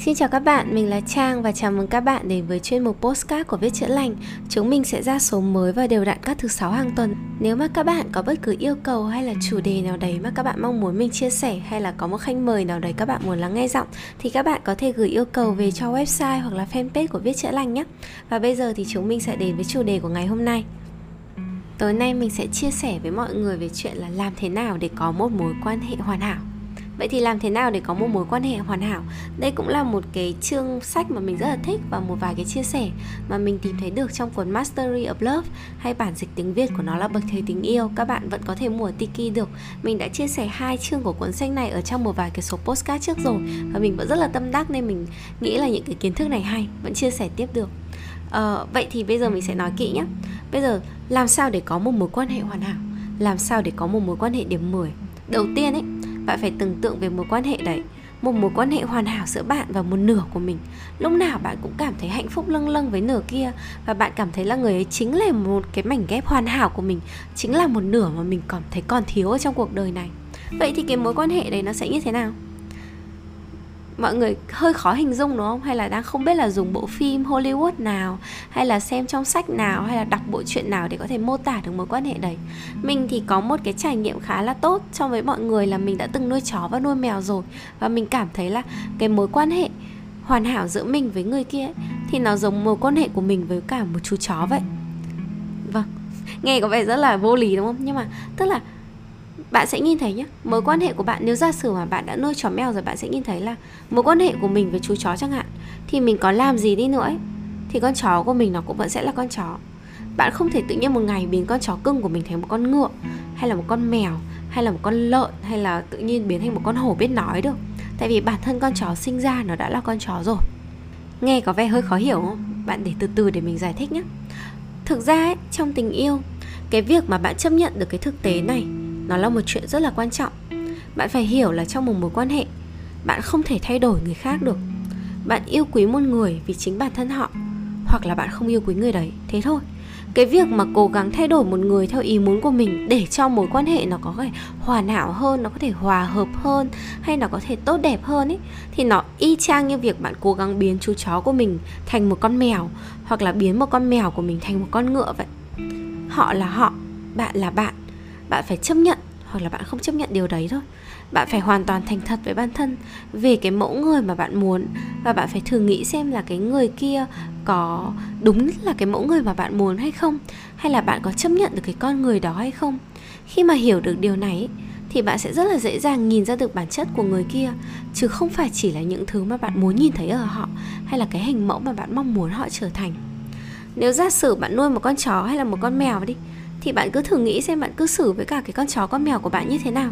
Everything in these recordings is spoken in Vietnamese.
Xin chào các bạn, mình là Trang và chào mừng các bạn đến với chuyên mục Postcard của Viết Chữa Lành. Chúng mình sẽ ra số mới và đều đặn các thứ sáu hàng tuần. Nếu mà các bạn có bất cứ yêu cầu hay là chủ đề nào đấy mà các bạn mong muốn mình chia sẻ hay là có một khách mời nào đấy các bạn muốn lắng nghe giọng thì các bạn có thể gửi yêu cầu về cho website hoặc là fanpage của Viết Chữa Lành nhé. Và bây giờ thì chúng mình sẽ đến với chủ đề của ngày hôm nay. Tối nay mình sẽ chia sẻ với mọi người về chuyện là làm thế nào để có một mối quan hệ hoàn hảo Vậy thì làm thế nào để có một mối quan hệ hoàn hảo? Đây cũng là một cái chương sách mà mình rất là thích và một vài cái chia sẻ mà mình tìm thấy được trong cuốn Mastery of Love hay bản dịch tiếng Việt của nó là Bậc thầy tình yêu. Các bạn vẫn có thể mua Tiki được. Mình đã chia sẻ hai chương của cuốn sách này ở trong một vài cái số postcard trước rồi và mình vẫn rất là tâm đắc nên mình nghĩ là những cái kiến thức này hay, vẫn chia sẻ tiếp được. À, vậy thì bây giờ mình sẽ nói kỹ nhé. Bây giờ làm sao để có một mối quan hệ hoàn hảo? Làm sao để có một mối quan hệ điểm 10? Đầu tiên ấy bạn phải tưởng tượng về mối quan hệ đấy, một mối quan hệ hoàn hảo giữa bạn và một nửa của mình. Lúc nào bạn cũng cảm thấy hạnh phúc lâng lâng với nửa kia, và bạn cảm thấy là người ấy chính là một cái mảnh ghép hoàn hảo của mình, chính là một nửa mà mình cảm thấy còn thiếu ở trong cuộc đời này. Vậy thì cái mối quan hệ đấy nó sẽ như thế nào? Mọi người hơi khó hình dung đúng không? Hay là đang không biết là dùng bộ phim Hollywood nào hay là xem trong sách nào hay là đọc bộ truyện nào để có thể mô tả được mối quan hệ đấy? Mình thì có một cái trải nghiệm khá là tốt so với mọi người là mình đã từng nuôi chó và nuôi mèo rồi. Và mình cảm thấy là cái mối quan hệ hoàn hảo giữa mình với người kia ấy, thì nó giống mối quan hệ của mình với cả một chú chó vậy. Vâng nghe có vẻ rất là vô lý đúng không? Nhưng mà tức là bạn sẽ nhìn thấy nhé mối quan hệ của bạn nếu giả sử mà bạn đã nuôi chó mèo rồi bạn sẽ nhìn thấy là mối quan hệ của mình với chú chó chẳng hạn thì mình có làm gì đi nữa ấy, thì con chó của mình nó cũng vẫn sẽ là con chó. Bạn không thể tự nhiên một ngày biến con chó cưng của mình thành một con ngựa hay là một con mèo hay là một con lợn hay là tự nhiên biến thành một con hổ biết nói được. Tại vì bản thân con chó sinh ra nó đã là con chó rồi. Nghe có vẻ hơi khó hiểu không? Bạn để từ từ để mình giải thích nhé thực ra ấy, trong tình yêu cái việc mà bạn chấp nhận được cái thực tế này nó là một chuyện rất là quan trọng. Bạn phải hiểu là trong một mối quan hệ, bạn không thể thay đổi người khác được. Bạn yêu quý một người vì chính bản thân họ, hoặc là bạn không yêu quý người đấy, thế thôi. Cái việc mà cố gắng thay đổi một người theo ý muốn của mình để cho mối quan hệ nó có thể hoàn hảo hơn, nó có thể hòa hợp hơn, hay nó có thể tốt đẹp hơn ấy, thì nó y chang như việc bạn cố gắng biến chú chó của mình thành một con mèo, hoặc là biến một con mèo của mình thành một con ngựa vậy. Họ là họ, bạn là bạn bạn phải chấp nhận hoặc là bạn không chấp nhận điều đấy thôi. Bạn phải hoàn toàn thành thật với bản thân về cái mẫu người mà bạn muốn và bạn phải thử nghĩ xem là cái người kia có đúng là cái mẫu người mà bạn muốn hay không, hay là bạn có chấp nhận được cái con người đó hay không. Khi mà hiểu được điều này thì bạn sẽ rất là dễ dàng nhìn ra được bản chất của người kia, chứ không phải chỉ là những thứ mà bạn muốn nhìn thấy ở họ hay là cái hình mẫu mà bạn mong muốn họ trở thành. Nếu giả sử bạn nuôi một con chó hay là một con mèo đi thì bạn cứ thử nghĩ xem bạn cứ xử với cả cái con chó con mèo của bạn như thế nào.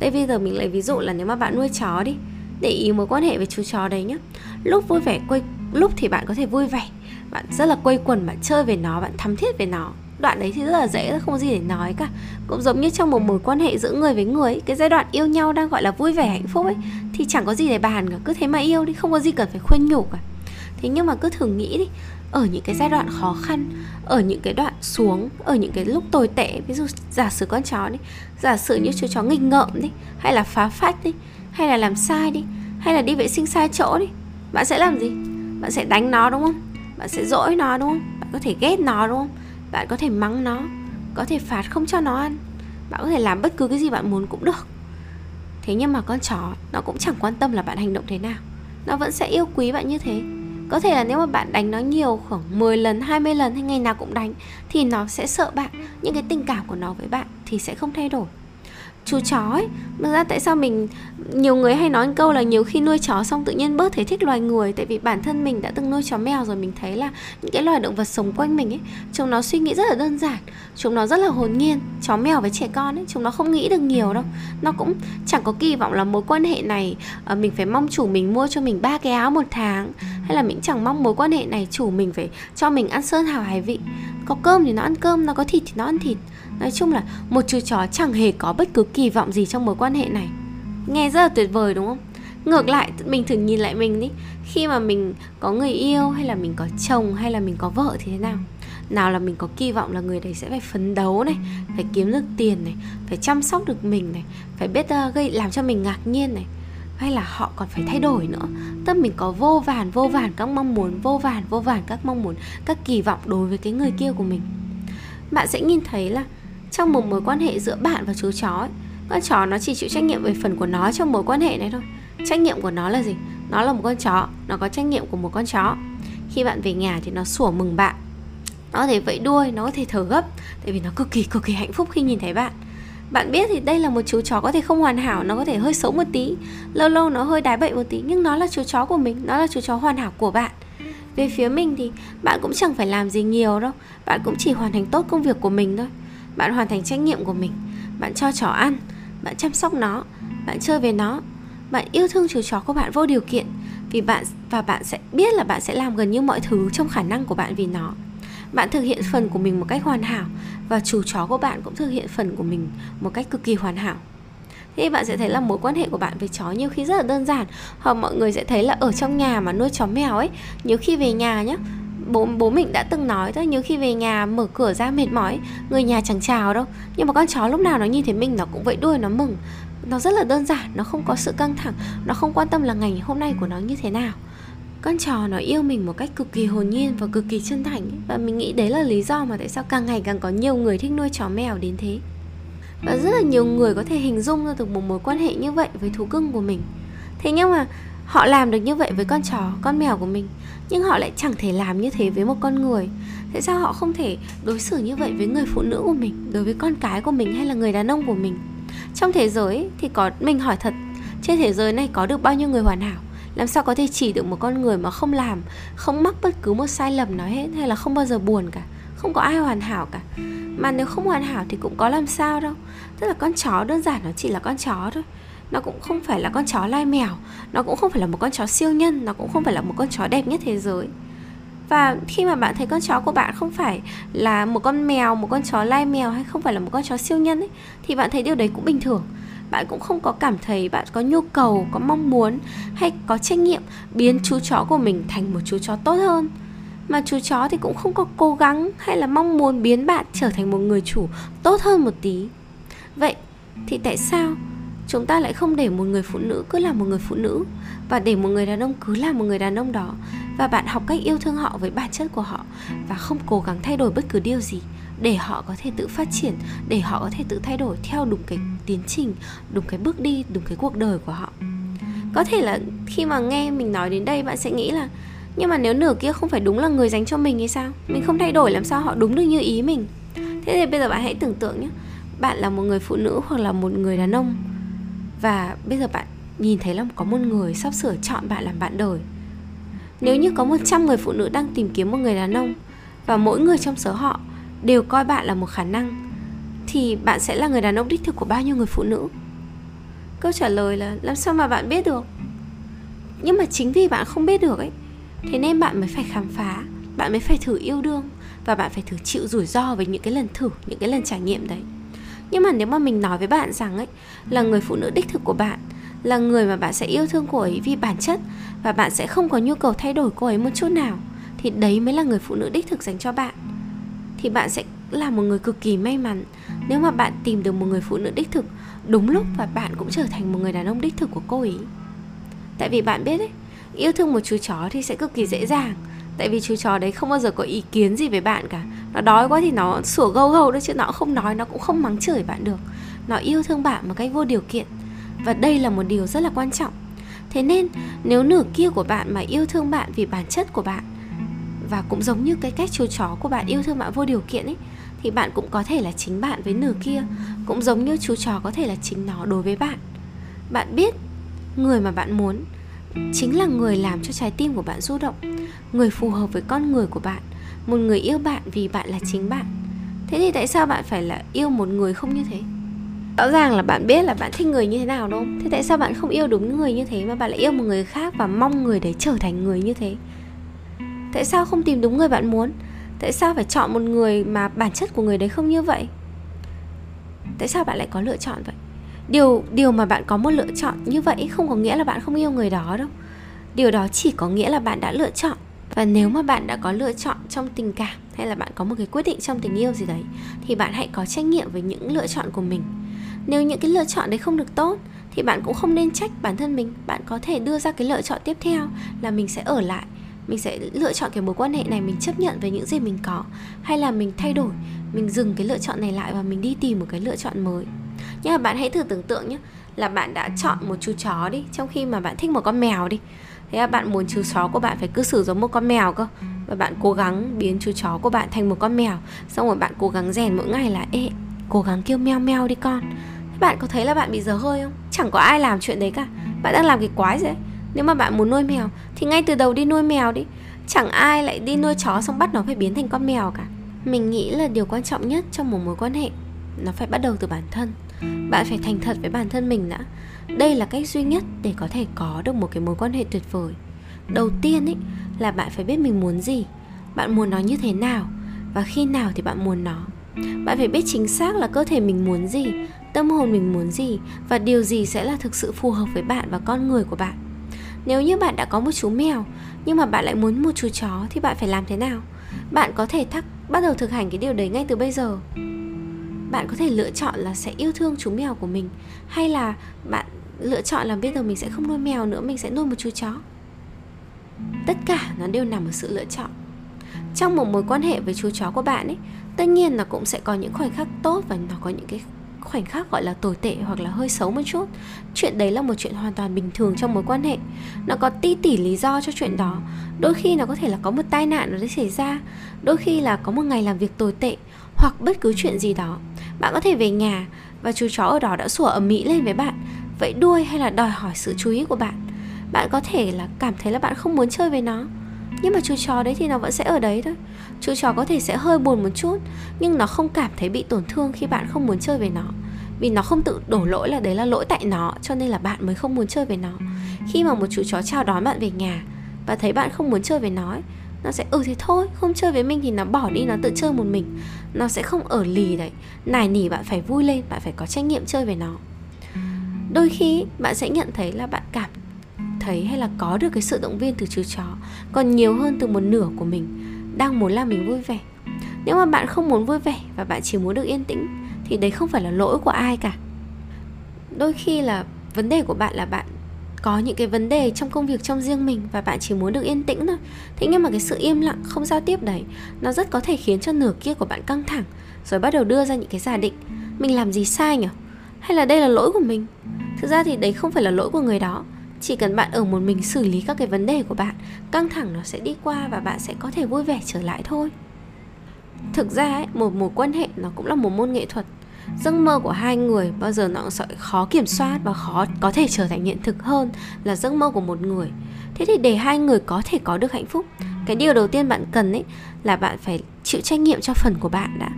Đây bây giờ mình lấy ví dụ là nếu mà bạn nuôi chó đi để ý mối quan hệ với chú chó đấy nhá. Lúc vui vẻ quay lúc thì bạn có thể vui vẻ bạn rất là quây quần bạn chơi về nó bạn thắm thiết về nó. Đoạn đấy thì rất là dễ không có gì để nói cả. Cũng giống như trong một mối quan hệ giữa người với người ấy, cái giai đoạn yêu nhau đang gọi là vui vẻ hạnh phúc ấy thì chẳng có gì để bàn cả. Cứ thế mà yêu đi không có gì cần phải khuyên nhủ cả. Thế nhưng mà cứ thử nghĩ đi ở những cái giai đoạn khó khăn ở những cái đoạn xuống ở những cái lúc tồi tệ. Ví dụ giả sử con chó đi giả sử như chú chó nghịch ngợm đi hay là phá phách đi hay là làm sai đi hay là đi vệ sinh sai chỗ đi bạn sẽ làm gì? Bạn sẽ đánh nó đúng không? Bạn sẽ dỗi nó đúng không? Bạn có thể ghét nó đúng không? Bạn có thể mắng nó có thể phạt không cho nó ăn. Bạn có thể làm bất cứ cái gì bạn muốn cũng được. Thế nhưng mà con chó nó cũng chẳng quan tâm là bạn hành động thế nào. Nó vẫn sẽ yêu quý bạn như thế có thể là nếu mà bạn đánh nó nhiều khoảng 10 lần, 20 lần hay ngày nào cũng đánh thì nó sẽ sợ bạn, những cái tình cảm của nó với bạn thì sẽ không thay đổi chú chó ấy. Thực ra tại sao mình, Nhiều người hay nói câu là nhiều khi nuôi chó xong tự nhiên bớt thấy thích loài người. Tại vì bản thân mình đã từng nuôi chó mèo rồi, Mình thấy là những cái loài động vật sống quanh mình ấy, Chúng nó suy nghĩ rất là đơn giản. Chúng nó rất là hồn nhiên. Chó mèo với trẻ con ấy, Chúng nó không nghĩ được nhiều đâu. Nó cũng chẳng có kỳ vọng là mối quan hệ này ờ, Mình phải mong chủ mình mua cho mình ba cái áo một tháng, Hay là mình chẳng mong mối quan hệ này Chủ mình phải cho mình ăn sơn hào hải vị. Có cơm thì nó ăn cơm, Nó có thịt thì nó ăn thịt. Nói chung là một chú chó chẳng hề có bất cứ kỳ vọng gì trong mối quan hệ này. Nghe rất là tuyệt vời đúng không? Ngược lại mình thử nhìn lại mình đi. Khi mà mình có người yêu hay là mình có chồng hay là mình có vợ thì thế nào? Nào là mình có kỳ vọng là người đấy sẽ phải phấn đấu này Phải kiếm được tiền này Phải chăm sóc được mình này Phải biết uh, gây làm cho mình ngạc nhiên này. Hay là họ còn phải thay đổi nữa. Tâm mình có vô vàn vô vàn các mong muốn vô vàn vô vàn các mong muốn các kỳ vọng đối với cái người kia của mình. Bạn sẽ nhìn thấy là trong một mối quan hệ giữa bạn và chú chó ấy, con chó nó chỉ chịu trách nhiệm về phần của nó trong mối quan hệ này thôi. Trách nhiệm của nó là gì? Nó là một con chó nó có trách nhiệm của một con chó. Khi bạn về nhà thì nó sủa mừng bạn. Nó có thể vẫy đuôi nó có thể thở gấp tại vì nó cực kỳ cực kỳ hạnh phúc khi nhìn thấy bạn. Bạn biết thì đây là một chú chó có thể không hoàn hảo nó có thể hơi xấu một tí. Lâu lâu nó hơi đái bậy một tí nhưng nó là chú chó của mình nó là chú chó hoàn hảo của bạn. Về phía mình thì bạn cũng chẳng phải làm gì nhiều đâu. Bạn cũng chỉ hoàn thành tốt công việc của mình thôi bạn hoàn thành trách nhiệm của mình. Bạn cho chó ăn. Bạn chăm sóc nó. Bạn chơi với nó. Bạn yêu thương chú chó của bạn vô điều kiện. Vì bạn và bạn sẽ biết là bạn sẽ làm gần như mọi thứ trong khả năng của bạn vì nó. Bạn thực hiện phần của mình một cách hoàn hảo và chú chó của bạn cũng thực hiện phần của mình một cách cực kỳ hoàn hảo. Thì bạn sẽ thấy là mối quan hệ của bạn với chó nhiều khi rất là đơn giản. Hoặc mọi người sẽ thấy là ở trong nhà mà nuôi chó mèo ấy, nhiều khi về nhà nhá bố bố mình đã từng nói thôi nhưng khi về nhà mở cửa ra mệt mỏi, người nhà chẳng chào đâu. Nhưng mà con chó lúc nào nó nhìn thấy mình nó cũng vẫy đuôi nó mừng. Nó rất là đơn giản, nó không có sự căng thẳng, nó không quan tâm là ngày hôm nay của nó như thế nào. Con trò nó yêu mình một cách cực kỳ hồn nhiên và cực kỳ chân thành và mình nghĩ đấy là lý do mà tại sao càng ngày càng có nhiều người thích nuôi chó mèo đến thế. Và rất là nhiều người có thể hình dung ra được một mối quan hệ như vậy với thú cưng của mình. Thế nhưng mà họ làm được như vậy với con chó, con mèo của mình, nhưng họ lại chẳng thể làm như thế với một con người. Tại sao họ không thể đối xử như vậy với người phụ nữ của mình, đối với con cái của mình hay là người đàn ông của mình? Trong thế giới thì có, mình hỏi thật, trên thế giới này có được bao nhiêu người hoàn hảo? Làm sao có thể chỉ được một con người mà không làm, không mắc bất cứ một sai lầm nào hết hay là không bao giờ buồn cả? Không có ai hoàn hảo cả. Mà nếu không hoàn hảo thì cũng có làm sao đâu. Tức là con chó, đơn giản nó chỉ là con chó thôi nó cũng không phải là con chó lai mèo, nó cũng không phải là một con chó siêu nhân, nó cũng không phải là một con chó đẹp nhất thế giới. Và khi mà bạn thấy con chó của bạn không phải là một con mèo, một con chó lai mèo hay không phải là một con chó siêu nhân ấy, thì bạn thấy điều đấy cũng bình thường. Bạn cũng không có cảm thấy bạn có nhu cầu, có mong muốn hay có trách nhiệm biến chú chó của mình thành một chú chó tốt hơn. Mà chú chó thì cũng không có cố gắng hay là mong muốn biến bạn trở thành một người chủ tốt hơn một tí. Vậy thì tại sao chúng ta lại không để một người phụ nữ cứ là một người phụ nữ, và để một người đàn ông cứ là một người đàn ông đó. Và bạn học cách yêu thương họ với bản chất của họ, và không cố gắng thay đổi bất cứ điều gì để họ có thể tự phát triển, để họ có thể tự thay đổi theo đúng cái tiến trình, đúng cái bước đi, đúng cái cuộc đời của họ. Có thể là khi mà nghe mình nói đến đây, bạn sẽ nghĩ là, nhưng mà nếu nửa kia không phải đúng là người dành cho mình thì sao? Mình không thay đổi, làm sao họ đúng được như ý mình? Thế thì bây giờ bạn hãy tưởng tượng nhé, bạn là một người phụ nữ hoặc là một người đàn ông và bây giờ bạn nhìn thấy là có một người sắp sửa chọn bạn làm bạn đời. Nếu như có 100 người phụ nữ đang tìm kiếm một người đàn ông và mỗi người trong số họ đều coi bạn là một khả năng, thì bạn sẽ là người đàn ông đích thực của bao nhiêu người phụ nữ? Câu trả lời là, làm sao mà bạn biết được? Nhưng mà chính vì bạn không biết được ấy, thế nên bạn mới phải khám phá, bạn mới phải thử yêu đương và bạn phải thử chịu rủi ro với những cái lần thử, những cái lần trải nghiệm đấy nhưng mà nếu mà mình nói với bạn rằng ấy, là người phụ nữ đích thực của bạn, là người mà bạn sẽ yêu thương cô ấy vì bản chất và bạn sẽ không có nhu cầu thay đổi cô ấy một chút nào, thì đấy mới là người phụ nữ đích thực dành cho bạn. Thì bạn sẽ là một người cực kỳ may mắn nếu mà bạn tìm được một người phụ nữ đích thực đúng lúc và bạn cũng trở thành một người đàn ông đích thực của cô ấy. Tại vì bạn biết đấy yêu thương một chú chó thì sẽ cực kỳ dễ dàng tại vì chú chó đấy không bao giờ có ý kiến gì với bạn cả. Nó đói quá thì nó sủa gâu gâu đấy chứ nó không nói, nó cũng không mắng chửi bạn được. Nó yêu thương bạn một cách vô điều kiện. Và đây là một điều rất là quan trọng. Thế nên, nếu nửa kia của bạn mà yêu thương bạn vì bản chất của bạn, và cũng giống như cái cách chú chó của bạn yêu thương bạn vô điều kiện ấy, thì bạn cũng có thể là chính bạn với nửa kia. Cũng giống như chú chó có thể là chính nó đối với bạn. Bạn biết, người mà bạn muốn chính là người làm cho trái tim của bạn du động người phù hợp với con người của bạn, một người yêu bạn vì bạn là chính bạn. Thế thì tại sao bạn phải là yêu một người không như thế? Rõ ràng là bạn biết là bạn thích người như thế nào, đúng không? Thế tại sao bạn không yêu đúng người như thế mà bạn lại yêu một người khác và mong người đấy trở thành người như thế? Tại sao không tìm đúng người bạn muốn? Tại sao phải chọn một người mà bản chất của người đấy không như vậy? Tại sao bạn lại có lựa chọn vậy? Điều điều mà bạn có một lựa chọn như vậy không có nghĩa là bạn không yêu người đó đâu điều đó chỉ có nghĩa là bạn đã lựa chọn. Và nếu mà bạn đã có lựa chọn trong tình cảm hay là bạn có một cái quyết định trong tình yêu gì đấy, thì bạn hãy có trách nhiệm với những lựa chọn của mình. Nếu những cái lựa chọn đấy không được tốt, thì bạn cũng không nên trách bản thân mình. Bạn có thể đưa ra cái lựa chọn tiếp theo là mình sẽ ở lại. Mình sẽ lựa chọn cái mối quan hệ này, mình chấp nhận với những gì mình có. Hay là mình thay đổi, mình dừng cái lựa chọn này lại và mình đi tìm một cái lựa chọn mới. Nhưng mà bạn hãy thử tưởng tượng nhé là bạn đã chọn một chú chó đi, trong khi mà bạn thích một con mèo đi. Thế là bạn muốn chú chó của bạn phải cư xử giống một con mèo cơ. Và bạn cố gắng biến chú chó của bạn thành một con mèo. Xong rồi bạn cố gắng rèn mỗi ngày là, ê, cố gắng kêu meo meo đi con. Thế bạn có thấy là bạn bị dở hơi không? Chẳng có ai làm chuyện đấy cả. Bạn đang làm cái quái gì đấy? Nếu mà bạn muốn nuôi mèo, thì ngay từ đầu đi nuôi mèo đi. Chẳng ai lại đi nuôi chó xong bắt nó phải biến thành con mèo cả. Mình nghĩ là điều quan trọng nhất trong một mối quan hệ, nó phải bắt đầu từ bản thân bạn phải thành thật với bản thân mình đã. Đây là cách duy nhất để có thể có được một cái mối quan hệ tuyệt vời. Đầu tiên ấy là bạn phải biết mình muốn gì. Bạn muốn nó như thế nào, và khi nào thì bạn muốn nó. Bạn phải biết chính xác là cơ thể mình muốn gì, tâm hồn mình muốn gì, và điều gì sẽ là thực sự phù hợp với bạn và con người của bạn. Nếu như bạn đã có một chú mèo, nhưng mà bạn lại muốn một chú chó, thì bạn phải làm thế nào? Bạn có thể thắc, bắt đầu thực hành cái điều đấy ngay từ bây giờ bạn có thể lựa chọn là sẽ yêu thương chú mèo của mình, hay là bạn lựa chọn là bây giờ mình sẽ không nuôi mèo nữa, mình sẽ nuôi một chú chó? Tất cả nó đều nằm ở sự lựa chọn. Trong một mối quan hệ với chú chó của bạn ấy, tất nhiên là cũng sẽ có những khoảnh khắc tốt và nó có những cái khoảnh khắc gọi là tồi tệ hoặc là hơi xấu một chút. Chuyện đấy là một chuyện hoàn toàn bình thường trong mối quan hệ. Nó có ti tỉ lý do cho chuyện đó. Đôi khi nó có thể là có một tai nạn nó xảy ra. Đôi khi là có một ngày làm việc tồi tệ hoặc bất cứ chuyện gì đó bạn có thể về nhà và chú chó ở đó đã sủa ầm ĩ lên với bạn. Vẫy đuôi hay là đòi hỏi sự chú ý của bạn? Bạn có thể là cảm thấy là bạn không muốn chơi với nó. Nhưng mà chú chó đấy thì nó vẫn sẽ ở đấy thôi. Chú chó có thể sẽ hơi buồn một chút nhưng nó không cảm thấy bị tổn thương khi bạn không muốn chơi với nó. Vì nó không tự đổ lỗi là đấy là lỗi tại nó cho nên là bạn mới không muốn chơi với nó. Khi mà một chú chó chào đón bạn về nhà và thấy bạn không muốn chơi với nó ấy, nó sẽ ừ thế thôi, không chơi với mình thì nó bỏ đi, nó tự chơi một mình. Nó sẽ không ở lì đấy. Nài nỉ bạn phải vui lên, bạn phải có trách nhiệm chơi với nó. Đôi khi bạn sẽ nhận thấy là bạn cảm thấy hay là có được cái sự động viên từ chú chó, còn nhiều hơn từ một nửa của mình đang muốn làm mình vui vẻ. Nếu mà bạn không muốn vui vẻ và bạn chỉ muốn được yên tĩnh, thì đấy không phải là lỗi của ai cả. Đôi khi là vấn đề của bạn là bạn có những cái vấn đề trong công việc trong riêng mình và bạn chỉ muốn được yên tĩnh thôi. Thế nhưng mà cái sự im lặng không giao tiếp đấy nó rất có thể khiến cho nửa kia của bạn căng thẳng rồi bắt đầu đưa ra những cái giả định. Mình làm gì sai nhỉ hay là đây là lỗi của mình? Thực ra thì đấy không phải là lỗi của người đó. Chỉ cần bạn ở một mình xử lý các cái vấn đề của bạn căng thẳng nó sẽ đi qua và bạn sẽ có thể vui vẻ trở lại thôi. Thực ra ấy, một mối quan hệ nó cũng là một môn nghệ thuật giấc mơ của hai người bao giờ nó sẽ khó kiểm soát và khó có thể trở thành hiện thực hơn là giấc mơ của một người. Thế thì để hai người có thể có được hạnh phúc, cái điều đầu tiên bạn cần ấy là bạn phải chịu trách nhiệm cho phần của bạn đã.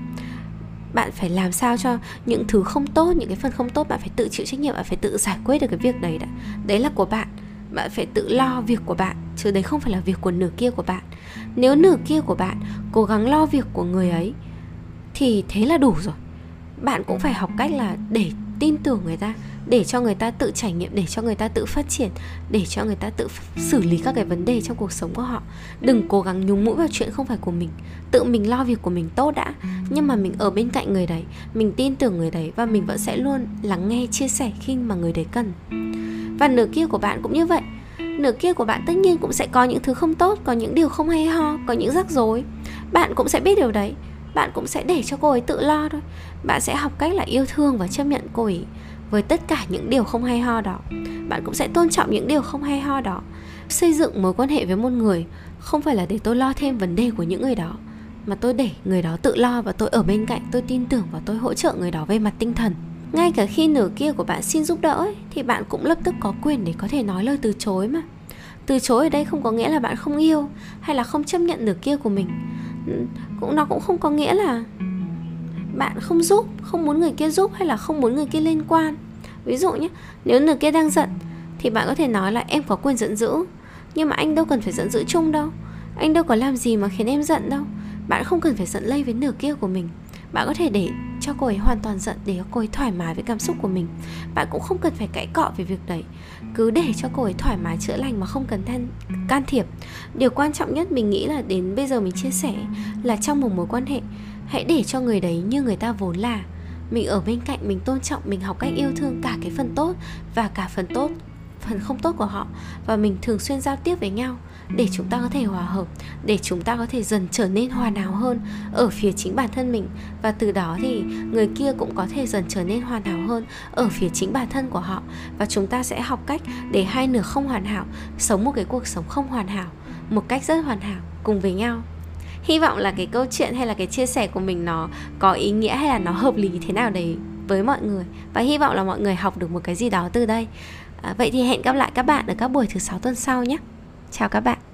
Bạn phải làm sao cho những thứ không tốt, những cái phần không tốt bạn phải tự chịu trách nhiệm, bạn phải tự giải quyết được cái việc đấy đã. Đấy là của bạn. Bạn phải tự lo việc của bạn, chứ đấy không phải là việc của nửa kia của bạn. Nếu nửa kia của bạn cố gắng lo việc của người ấy, thì thế là đủ rồi bạn cũng phải học cách là để tin tưởng người ta, để cho người ta tự trải nghiệm, để cho người ta tự phát triển, để cho người ta tự xử lý các cái vấn đề trong cuộc sống của họ. Đừng cố gắng nhúng mũi vào chuyện không phải của mình, tự mình lo việc của mình tốt đã. Nhưng mà mình ở bên cạnh người đấy, mình tin tưởng người đấy và mình vẫn sẽ luôn lắng nghe, chia sẻ khi mà người đấy cần. Và nửa kia của bạn cũng như vậy. Nửa kia của bạn tất nhiên cũng sẽ có những thứ không tốt, có những điều không hay ho, có những rắc rối. Bạn cũng sẽ biết điều đấy bạn cũng sẽ để cho cô ấy tự lo thôi. Bạn sẽ học cách là yêu thương và chấp nhận cô ấy với tất cả những điều không hay ho đó. Bạn cũng sẽ tôn trọng những điều không hay ho đó. Xây dựng mối quan hệ với một người không phải là để tôi lo thêm vấn đề của những người đó mà tôi để người đó tự lo và tôi ở bên cạnh tôi tin tưởng và tôi hỗ trợ người đó về mặt tinh thần. Ngay cả khi nửa kia của bạn xin giúp đỡ ấy, thì bạn cũng lập tức có quyền để có thể nói lời từ chối mà. Từ chối ở đây không có nghĩa là bạn không yêu hay là không chấp nhận nửa kia của mình cũng nó cũng không có nghĩa là bạn không giúp, không muốn người kia giúp hay là không muốn người kia liên quan. Ví dụ nhé nếu người kia đang giận thì bạn có thể nói là em có quyền giận dữ, nhưng mà anh đâu cần phải giận dữ chung đâu. Anh đâu có làm gì mà khiến em giận đâu. Bạn không cần phải giận lây với nửa kia của mình bạn có thể để cho cô ấy hoàn toàn giận để cô ấy thoải mái với cảm xúc của mình. Bạn cũng không cần phải cãi cọ về việc đấy. Cứ để cho cô ấy thoải mái chữa lành mà không cần than, can thiệp. Điều quan trọng nhất mình nghĩ là đến bây giờ mình chia sẻ là trong một mối quan hệ hãy để cho người đấy như người ta vốn là. Mình ở bên cạnh mình tôn trọng mình học cách yêu thương cả cái phần tốt và cả phần tốt phần không tốt của họ. Và mình thường xuyên giao tiếp với nhau để chúng ta có thể hòa hợp để chúng ta có thể dần trở nên hoàn hảo hơn ở phía chính bản thân mình. Và từ đó thì người kia cũng có thể dần trở nên hoàn hảo hơn ở phía chính bản thân của họ. Và chúng ta sẽ học cách để hai nửa không hoàn hảo sống một cái cuộc sống không hoàn hảo một cách rất hoàn hảo cùng với nhau. Hy vọng là cái câu chuyện hay là cái chia sẻ của mình nó có ý nghĩa hay là nó hợp lý thế nào đấy với mọi người. Và hy vọng là mọi người học được một cái gì đó từ đây. À, vậy thì hẹn gặp lại các bạn ở các buổi thứ sáu tuần sau nhé chào các bạn.